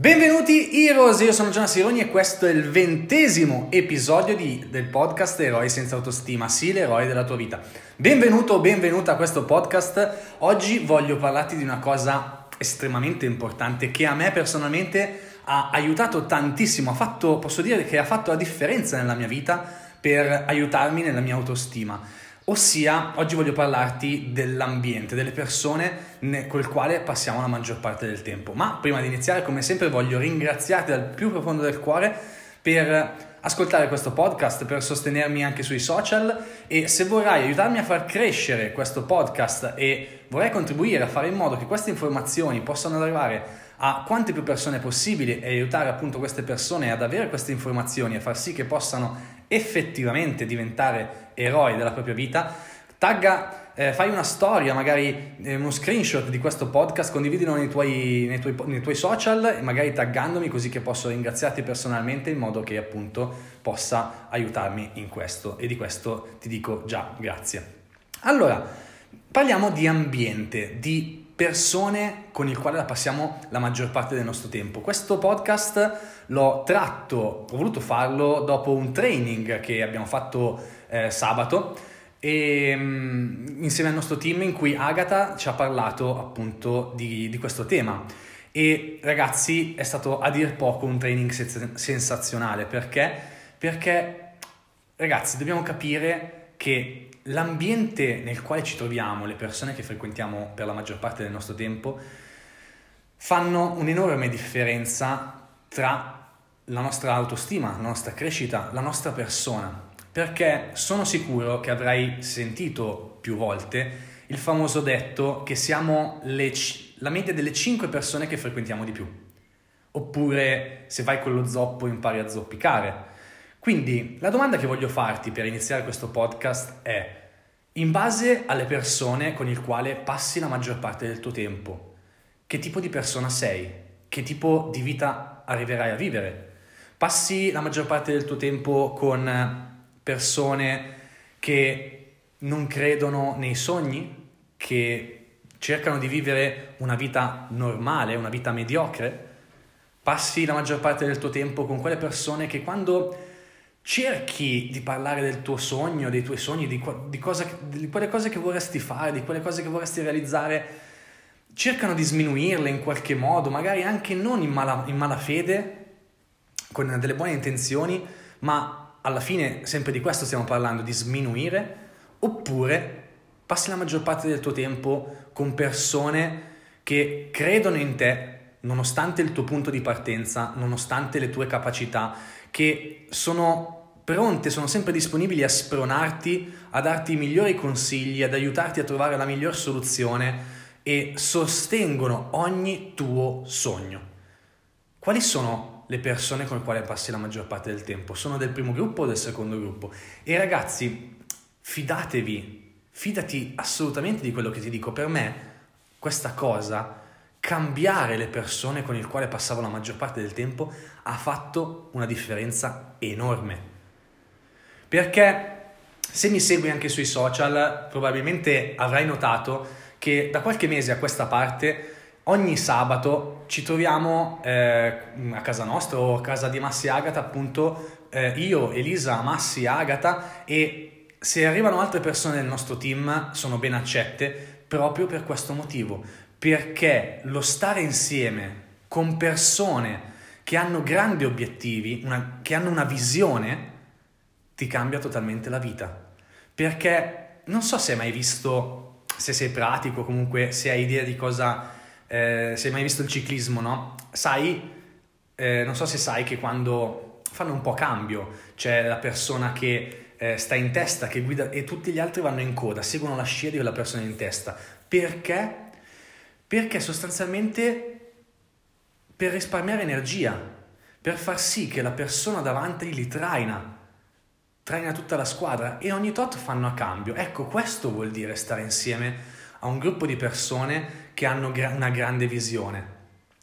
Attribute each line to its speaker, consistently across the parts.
Speaker 1: Benvenuti Heroes, io sono Gianna Sironi e questo è il ventesimo episodio di, del podcast Eroi senza autostima, sì l'eroe della tua vita. Benvenuto o benvenuta a questo podcast, oggi voglio parlarti di una cosa estremamente importante che a me personalmente ha aiutato tantissimo, ha fatto, posso dire che ha fatto la differenza nella mia vita per aiutarmi nella mia autostima. Ossia, oggi voglio parlarti dell'ambiente, delle persone con le quali passiamo la maggior parte del tempo. Ma prima di iniziare, come sempre, voglio ringraziarti dal più profondo del cuore per ascoltare questo podcast, per sostenermi anche sui social e se vorrai aiutarmi a far crescere questo podcast e vorrai contribuire a fare in modo che queste informazioni possano arrivare a quante più persone possibili e aiutare appunto queste persone ad avere queste informazioni e far sì che possano effettivamente diventare eroi della propria vita, tagga, eh, fai una storia, magari eh, uno screenshot di questo podcast, condividilo nei tuoi, nei, tuoi, nei tuoi social magari taggandomi così che posso ringraziarti personalmente in modo che appunto possa aiutarmi in questo e di questo ti dico già grazie. Allora, parliamo di ambiente, di persone con il quale la passiamo la maggior parte del nostro tempo. Questo podcast l'ho tratto, ho voluto farlo dopo un training che abbiamo fatto eh, sabato e, um, insieme al nostro team in cui Agata ci ha parlato appunto di, di questo tema. E ragazzi è stato a dir poco un training sensazionale perché? Perché ragazzi dobbiamo capire che l'ambiente nel quale ci troviamo, le persone che frequentiamo per la maggior parte del nostro tempo, fanno un'enorme differenza tra la nostra autostima, la nostra crescita, la nostra persona. Perché sono sicuro che avrai sentito più volte il famoso detto che siamo le, la media delle 5 persone che frequentiamo di più. Oppure se vai con lo zoppo impari a zoppicare. Quindi la domanda che voglio farti per iniziare questo podcast è, in base alle persone con il quale passi la maggior parte del tuo tempo, che tipo di persona sei? Che tipo di vita arriverai a vivere? Passi la maggior parte del tuo tempo con persone che non credono nei sogni, che cercano di vivere una vita normale, una vita mediocre? Passi la maggior parte del tuo tempo con quelle persone che quando cerchi di parlare del tuo sogno, dei tuoi sogni, di, di, cosa, di, quelle cose che vorresti fare, di quelle cose che vorresti realizzare, cercano di sminuirle in qualche modo, magari anche non in, mala, in malafede, con delle buone intenzioni, ma alla fine sempre di questo stiamo parlando, di sminuire, oppure passi la maggior parte del tuo tempo con persone che credono in te nonostante il tuo punto di partenza, nonostante le tue capacità, che sono pronte, sono sempre disponibili a spronarti, a darti i migliori consigli, ad aiutarti a trovare la miglior soluzione e sostengono ogni tuo sogno. Quali sono le persone con le quali passi la maggior parte del tempo? Sono del primo gruppo o del secondo gruppo? E ragazzi, fidatevi, fidati assolutamente di quello che ti dico. Per me questa cosa cambiare le persone con il quale passavo la maggior parte del tempo ha fatto una differenza enorme. Perché se mi segui anche sui social, probabilmente avrai notato che da qualche mese a questa parte ogni sabato ci troviamo eh, a casa nostra o a casa di Massi Agata, appunto eh, io, Elisa, Massi, Agata e se arrivano altre persone del nostro team sono ben accette proprio per questo motivo, perché lo stare insieme con persone che hanno grandi obiettivi, una, che hanno una visione, ti cambia totalmente la vita. Perché non so se hai mai visto, se sei pratico, comunque se hai idea di cosa, eh, se hai mai visto il ciclismo, no? Sai, eh, non so se sai che quando fanno un po' cambio, c'è la persona che eh, sta in testa, che guida e tutti gli altri vanno in coda, seguono la scia di quella persona in testa. Perché? Perché sostanzialmente per risparmiare energia, per far sì che la persona davanti li traina, traina tutta la squadra e ogni tot fanno a cambio. Ecco, questo vuol dire stare insieme a un gruppo di persone che hanno una grande visione.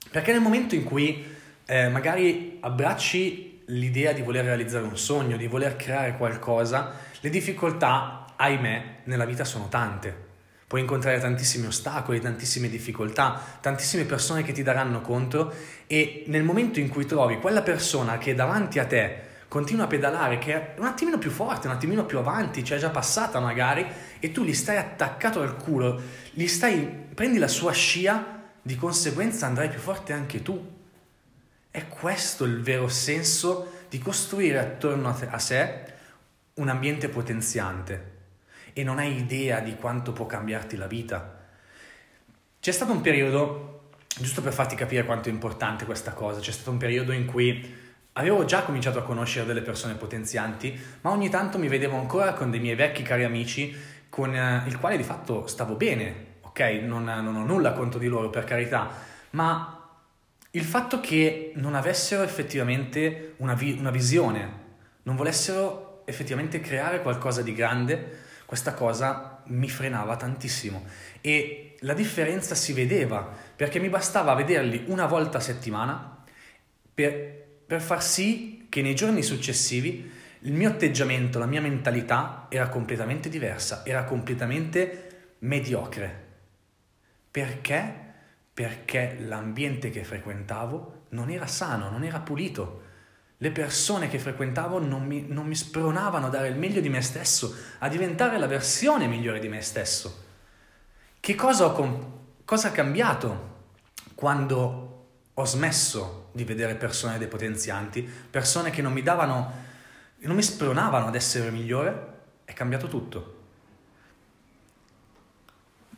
Speaker 1: Perché nel momento in cui eh, magari abbracci l'idea di voler realizzare un sogno, di voler creare qualcosa, le difficoltà, ahimè, nella vita sono tante Puoi incontrare tantissimi ostacoli, tantissime difficoltà, tantissime persone che ti daranno contro e nel momento in cui trovi quella persona che davanti a te continua a pedalare, che è un attimino più forte, un attimino più avanti, ci è già passata magari, e tu gli stai attaccato al culo, gli stai, prendi la sua scia, di conseguenza andrai più forte anche tu. È questo il vero senso di costruire attorno a, te, a sé un ambiente potenziante e non hai idea di quanto può cambiarti la vita. C'è stato un periodo, giusto per farti capire quanto è importante questa cosa, c'è stato un periodo in cui avevo già cominciato a conoscere delle persone potenzianti, ma ogni tanto mi vedevo ancora con dei miei vecchi cari amici con eh, il quale di fatto stavo bene, ok? Non, non ho nulla contro di loro per carità, ma il fatto che non avessero effettivamente una, vi- una visione, non volessero effettivamente creare qualcosa di grande, questa cosa mi frenava tantissimo e la differenza si vedeva perché mi bastava vederli una volta a settimana per, per far sì che nei giorni successivi il mio atteggiamento, la mia mentalità era completamente diversa, era completamente mediocre. Perché? Perché l'ambiente che frequentavo non era sano, non era pulito le persone che frequentavo non mi, non mi spronavano a dare il meglio di me stesso, a diventare la versione migliore di me stesso. Che cosa, ho, cosa ha cambiato quando ho smesso di vedere persone depotenzianti, persone che non mi davano, non mi spronavano ad essere migliore? È cambiato tutto.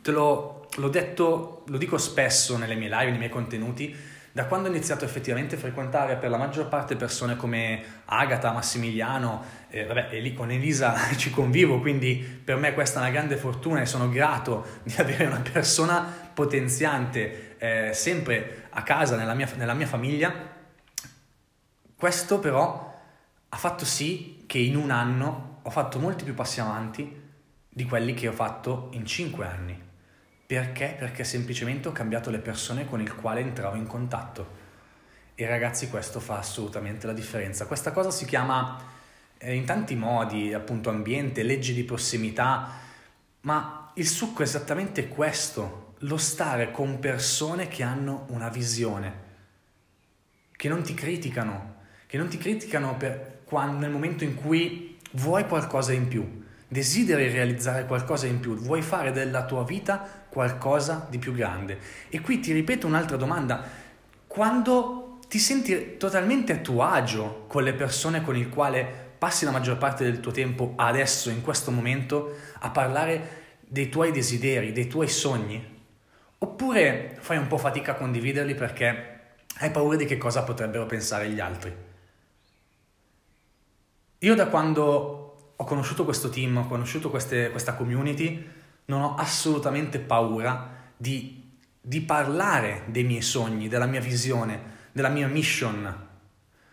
Speaker 1: Te l'ho, l'ho detto, lo dico spesso nelle mie live, nei miei contenuti, da quando ho iniziato effettivamente a frequentare per la maggior parte persone come Agata, Massimiliano, eh, vabbè, e lì con Elisa ci convivo, quindi per me questa è una grande fortuna e sono grato di avere una persona potenziante eh, sempre a casa, nella mia, nella mia famiglia. Questo però ha fatto sì che in un anno ho fatto molti più passi avanti di quelli che ho fatto in cinque anni. Perché? Perché semplicemente ho cambiato le persone con il quale entravo in contatto. E ragazzi, questo fa assolutamente la differenza. Questa cosa si chiama eh, in tanti modi, appunto ambiente, legge di prossimità, ma il succo è esattamente questo, lo stare con persone che hanno una visione, che non ti criticano, che non ti criticano quando, nel momento in cui vuoi qualcosa in più, desideri realizzare qualcosa in più, vuoi fare della tua vita qualcosa di più grande. E qui ti ripeto un'altra domanda, quando ti senti totalmente a tuo agio con le persone con le quali passi la maggior parte del tuo tempo adesso, in questo momento, a parlare dei tuoi desideri, dei tuoi sogni? Oppure fai un po' fatica a condividerli perché hai paura di che cosa potrebbero pensare gli altri? Io da quando ho conosciuto questo team, ho conosciuto queste, questa community, non ho assolutamente paura di, di parlare dei miei sogni, della mia visione, della mia mission.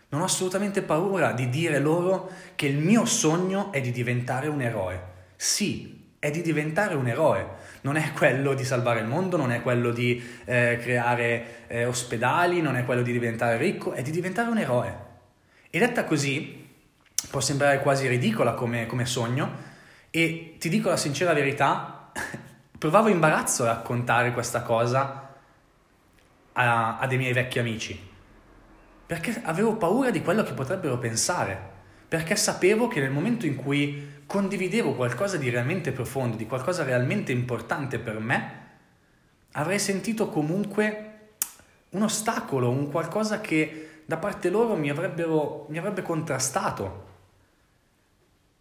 Speaker 1: Non ho assolutamente paura di dire loro che il mio sogno è di diventare un eroe. Sì, è di diventare un eroe. Non è quello di salvare il mondo, non è quello di eh, creare eh, ospedali, non è quello di diventare ricco, è di diventare un eroe. E detta così, può sembrare quasi ridicola come, come sogno, e ti dico la sincera verità, provavo imbarazzo a raccontare questa cosa a, a dei miei vecchi amici, perché avevo paura di quello che potrebbero pensare, perché sapevo che nel momento in cui condividevo qualcosa di realmente profondo, di qualcosa realmente importante per me, avrei sentito comunque un ostacolo, un qualcosa che da parte loro mi, mi avrebbe contrastato.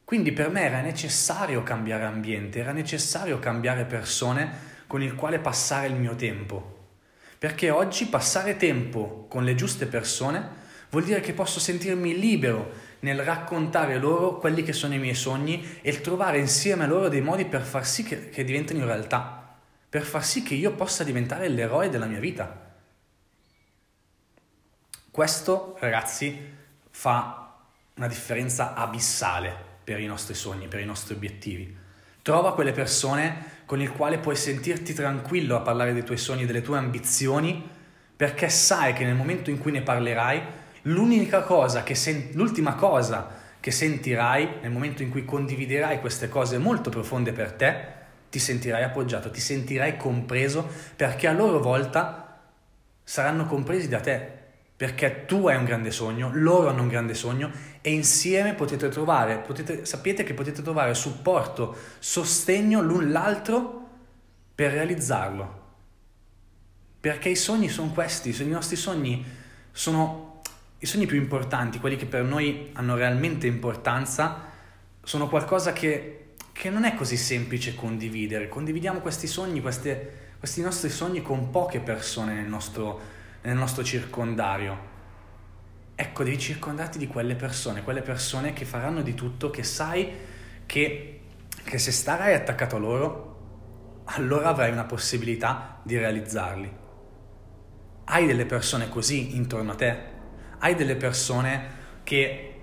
Speaker 1: Quindi per me era necessario cambiare ambiente, era necessario cambiare persone con il quale passare il mio tempo. Perché oggi passare tempo con le giuste persone vuol dire che posso sentirmi libero nel raccontare loro quelli che sono i miei sogni e trovare insieme a loro dei modi per far sì che, che diventino realtà, per far sì che io possa diventare l'eroe della mia vita. Questo, ragazzi, fa una differenza abissale per i nostri sogni, per i nostri obiettivi. Trova quelle persone con le quali puoi sentirti tranquillo a parlare dei tuoi sogni, delle tue ambizioni, perché sai che nel momento in cui ne parlerai, l'unica cosa che sen- l'ultima cosa che sentirai nel momento in cui condividerai queste cose molto profonde per te ti sentirai appoggiato, ti sentirai compreso perché a loro volta saranno compresi da te, perché tu hai un grande sogno, loro hanno un grande sogno e insieme potete trovare, potete, sapete che potete trovare supporto, sostegno l'un l'altro per realizzarlo. Perché i sogni sono questi, i nostri sogni sono i sogni più importanti, quelli che per noi hanno realmente importanza, sono qualcosa che, che non è così semplice condividere. Condividiamo questi sogni, queste, questi nostri sogni con poche persone nel nostro, nel nostro circondario. Ecco, devi circondarti di quelle persone, quelle persone che faranno di tutto, che sai che, che se starai attaccato a loro, allora avrai una possibilità di realizzarli. Hai delle persone così intorno a te? Hai delle persone che,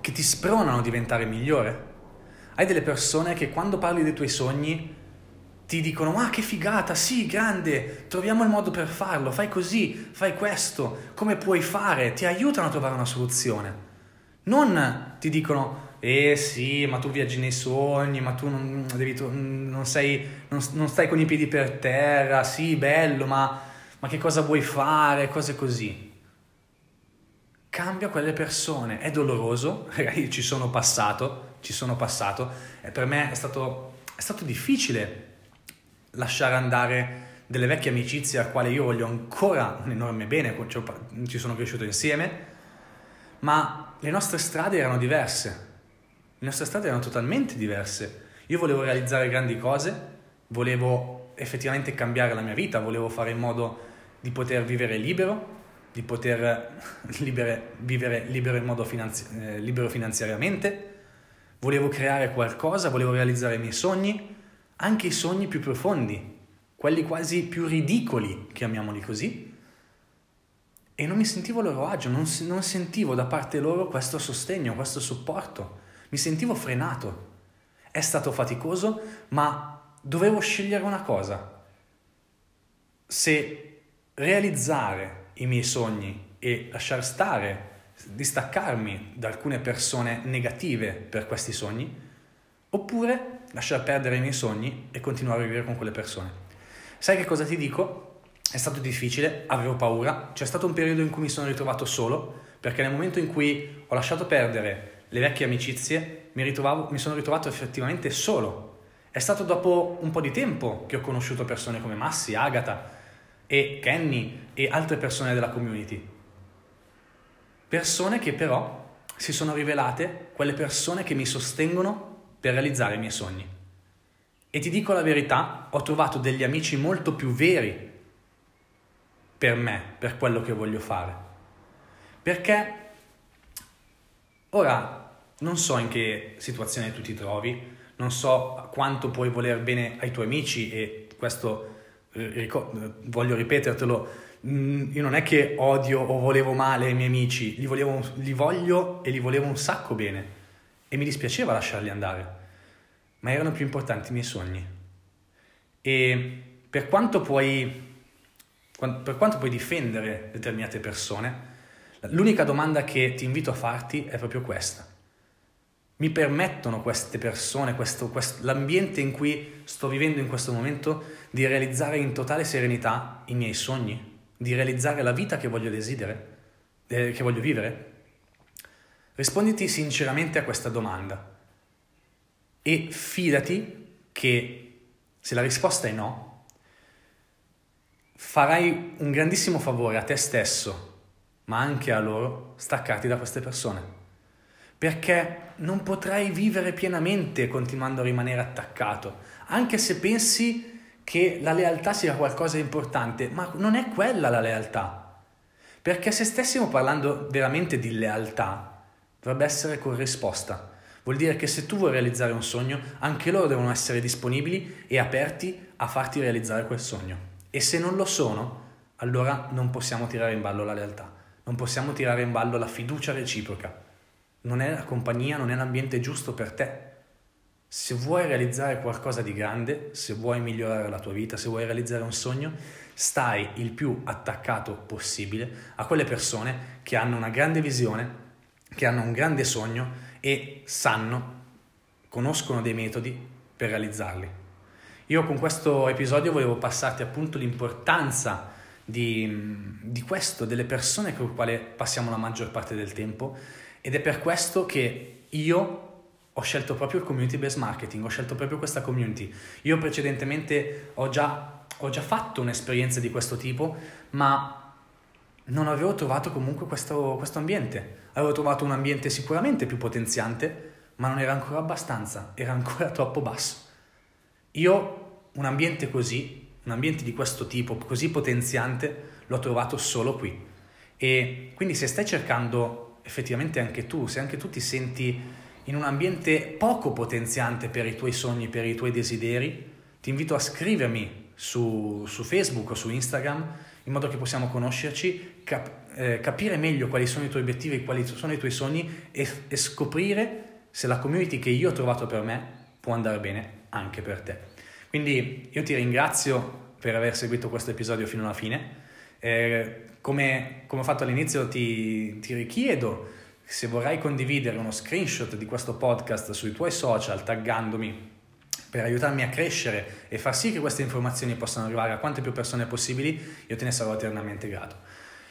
Speaker 1: che ti spronano a diventare migliore. Hai delle persone che quando parli dei tuoi sogni ti dicono ma che figata, sì, grande, troviamo il modo per farlo, fai così, fai questo, come puoi fare, ti aiutano a trovare una soluzione. Non ti dicono eh sì, ma tu viaggi nei sogni, ma tu non, devi, non, sei, non, non, stai con i piedi per terra, sì, bello, ma, ma che cosa vuoi fare, cose così cambia quelle persone. È doloroso, io ci sono passato, ci sono passato, e per me è stato, è stato difficile lasciare andare delle vecchie amicizie a quale io voglio ancora un enorme bene, ci sono cresciuto insieme, ma le nostre strade erano diverse, le nostre strade erano totalmente diverse. Io volevo realizzare grandi cose, volevo effettivamente cambiare la mia vita, volevo fare in modo di poter vivere libero, di poter libere, vivere libero, in modo finanzi- eh, libero finanziariamente, volevo creare qualcosa, volevo realizzare i miei sogni, anche i sogni più profondi, quelli quasi più ridicoli, chiamiamoli così, e non mi sentivo loro agio, non, non sentivo da parte loro questo sostegno, questo supporto, mi sentivo frenato. È stato faticoso, ma dovevo scegliere una cosa. Se realizzare i miei sogni e lasciar stare, distaccarmi da alcune persone negative per questi sogni, oppure lasciar perdere i miei sogni e continuare a vivere con quelle persone. Sai che cosa ti dico? È stato difficile, avevo paura, c'è stato un periodo in cui mi sono ritrovato solo, perché nel momento in cui ho lasciato perdere le vecchie amicizie, mi, mi sono ritrovato effettivamente solo. È stato dopo un po' di tempo che ho conosciuto persone come Massi, Agata, e Kenny e altre persone della community. Persone che però si sono rivelate quelle persone che mi sostengono per realizzare i miei sogni. E ti dico la verità, ho trovato degli amici molto più veri per me, per quello che voglio fare. Perché ora non so in che situazione tu ti trovi, non so quanto puoi voler bene ai tuoi amici e questo voglio ripetertelo, mm, io non è che odio o volevo male ai miei amici, li, volevo, li voglio e li volevo un sacco bene e mi dispiaceva lasciarli andare, ma erano più importanti i miei sogni. E per quanto puoi, per quanto puoi difendere determinate persone, l'unica domanda che ti invito a farti è proprio questa mi permettono queste persone, questo, questo, l'ambiente in cui sto vivendo in questo momento, di realizzare in totale serenità i miei sogni, di realizzare la vita che voglio desidere, eh, che voglio vivere? Risponditi sinceramente a questa domanda e fidati che se la risposta è no, farai un grandissimo favore a te stesso, ma anche a loro, staccarti da queste persone perché non potrai vivere pienamente continuando a rimanere attaccato, anche se pensi che la lealtà sia qualcosa di importante, ma non è quella la lealtà. Perché se stessimo parlando veramente di lealtà, dovrebbe essere corrisposta. Vuol dire che se tu vuoi realizzare un sogno, anche loro devono essere disponibili e aperti a farti realizzare quel sogno. E se non lo sono, allora non possiamo tirare in ballo la lealtà, non possiamo tirare in ballo la fiducia reciproca non è la compagnia, non è l'ambiente giusto per te. Se vuoi realizzare qualcosa di grande, se vuoi migliorare la tua vita, se vuoi realizzare un sogno, stai il più attaccato possibile a quelle persone che hanno una grande visione, che hanno un grande sogno e sanno, conoscono dei metodi per realizzarli. Io con questo episodio volevo passarti appunto l'importanza di, di questo, delle persone con le quali passiamo la maggior parte del tempo ed è per questo che io ho scelto proprio il community based marketing, ho scelto proprio questa community. Io precedentemente ho già, ho già fatto un'esperienza di questo tipo, ma non avevo trovato comunque questo, questo ambiente. Avevo trovato un ambiente sicuramente più potenziante, ma non era ancora abbastanza, era ancora troppo basso. Io un ambiente così, un ambiente di questo tipo, così potenziante, l'ho trovato solo qui. E quindi se stai cercando effettivamente anche tu, se anche tu ti senti in un ambiente poco potenziante per i tuoi sogni, per i tuoi desideri, ti invito a scrivermi su, su Facebook o su Instagram in modo che possiamo conoscerci, cap- eh, capire meglio quali sono i tuoi obiettivi, quali sono i tuoi sogni e, e scoprire se la community che io ho trovato per me può andare bene anche per te. Quindi io ti ringrazio per aver seguito questo episodio fino alla fine. Eh, come, come, ho fatto all'inizio ti, ti richiedo se vorrai condividere uno screenshot di questo podcast sui tuoi social taggandomi per aiutarmi a crescere e far sì che queste informazioni possano arrivare a quante più persone possibili, io te ne sarò eternamente grato.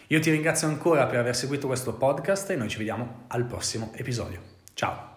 Speaker 1: Io ti ringrazio ancora per aver seguito questo podcast e noi ci vediamo al prossimo episodio. Ciao!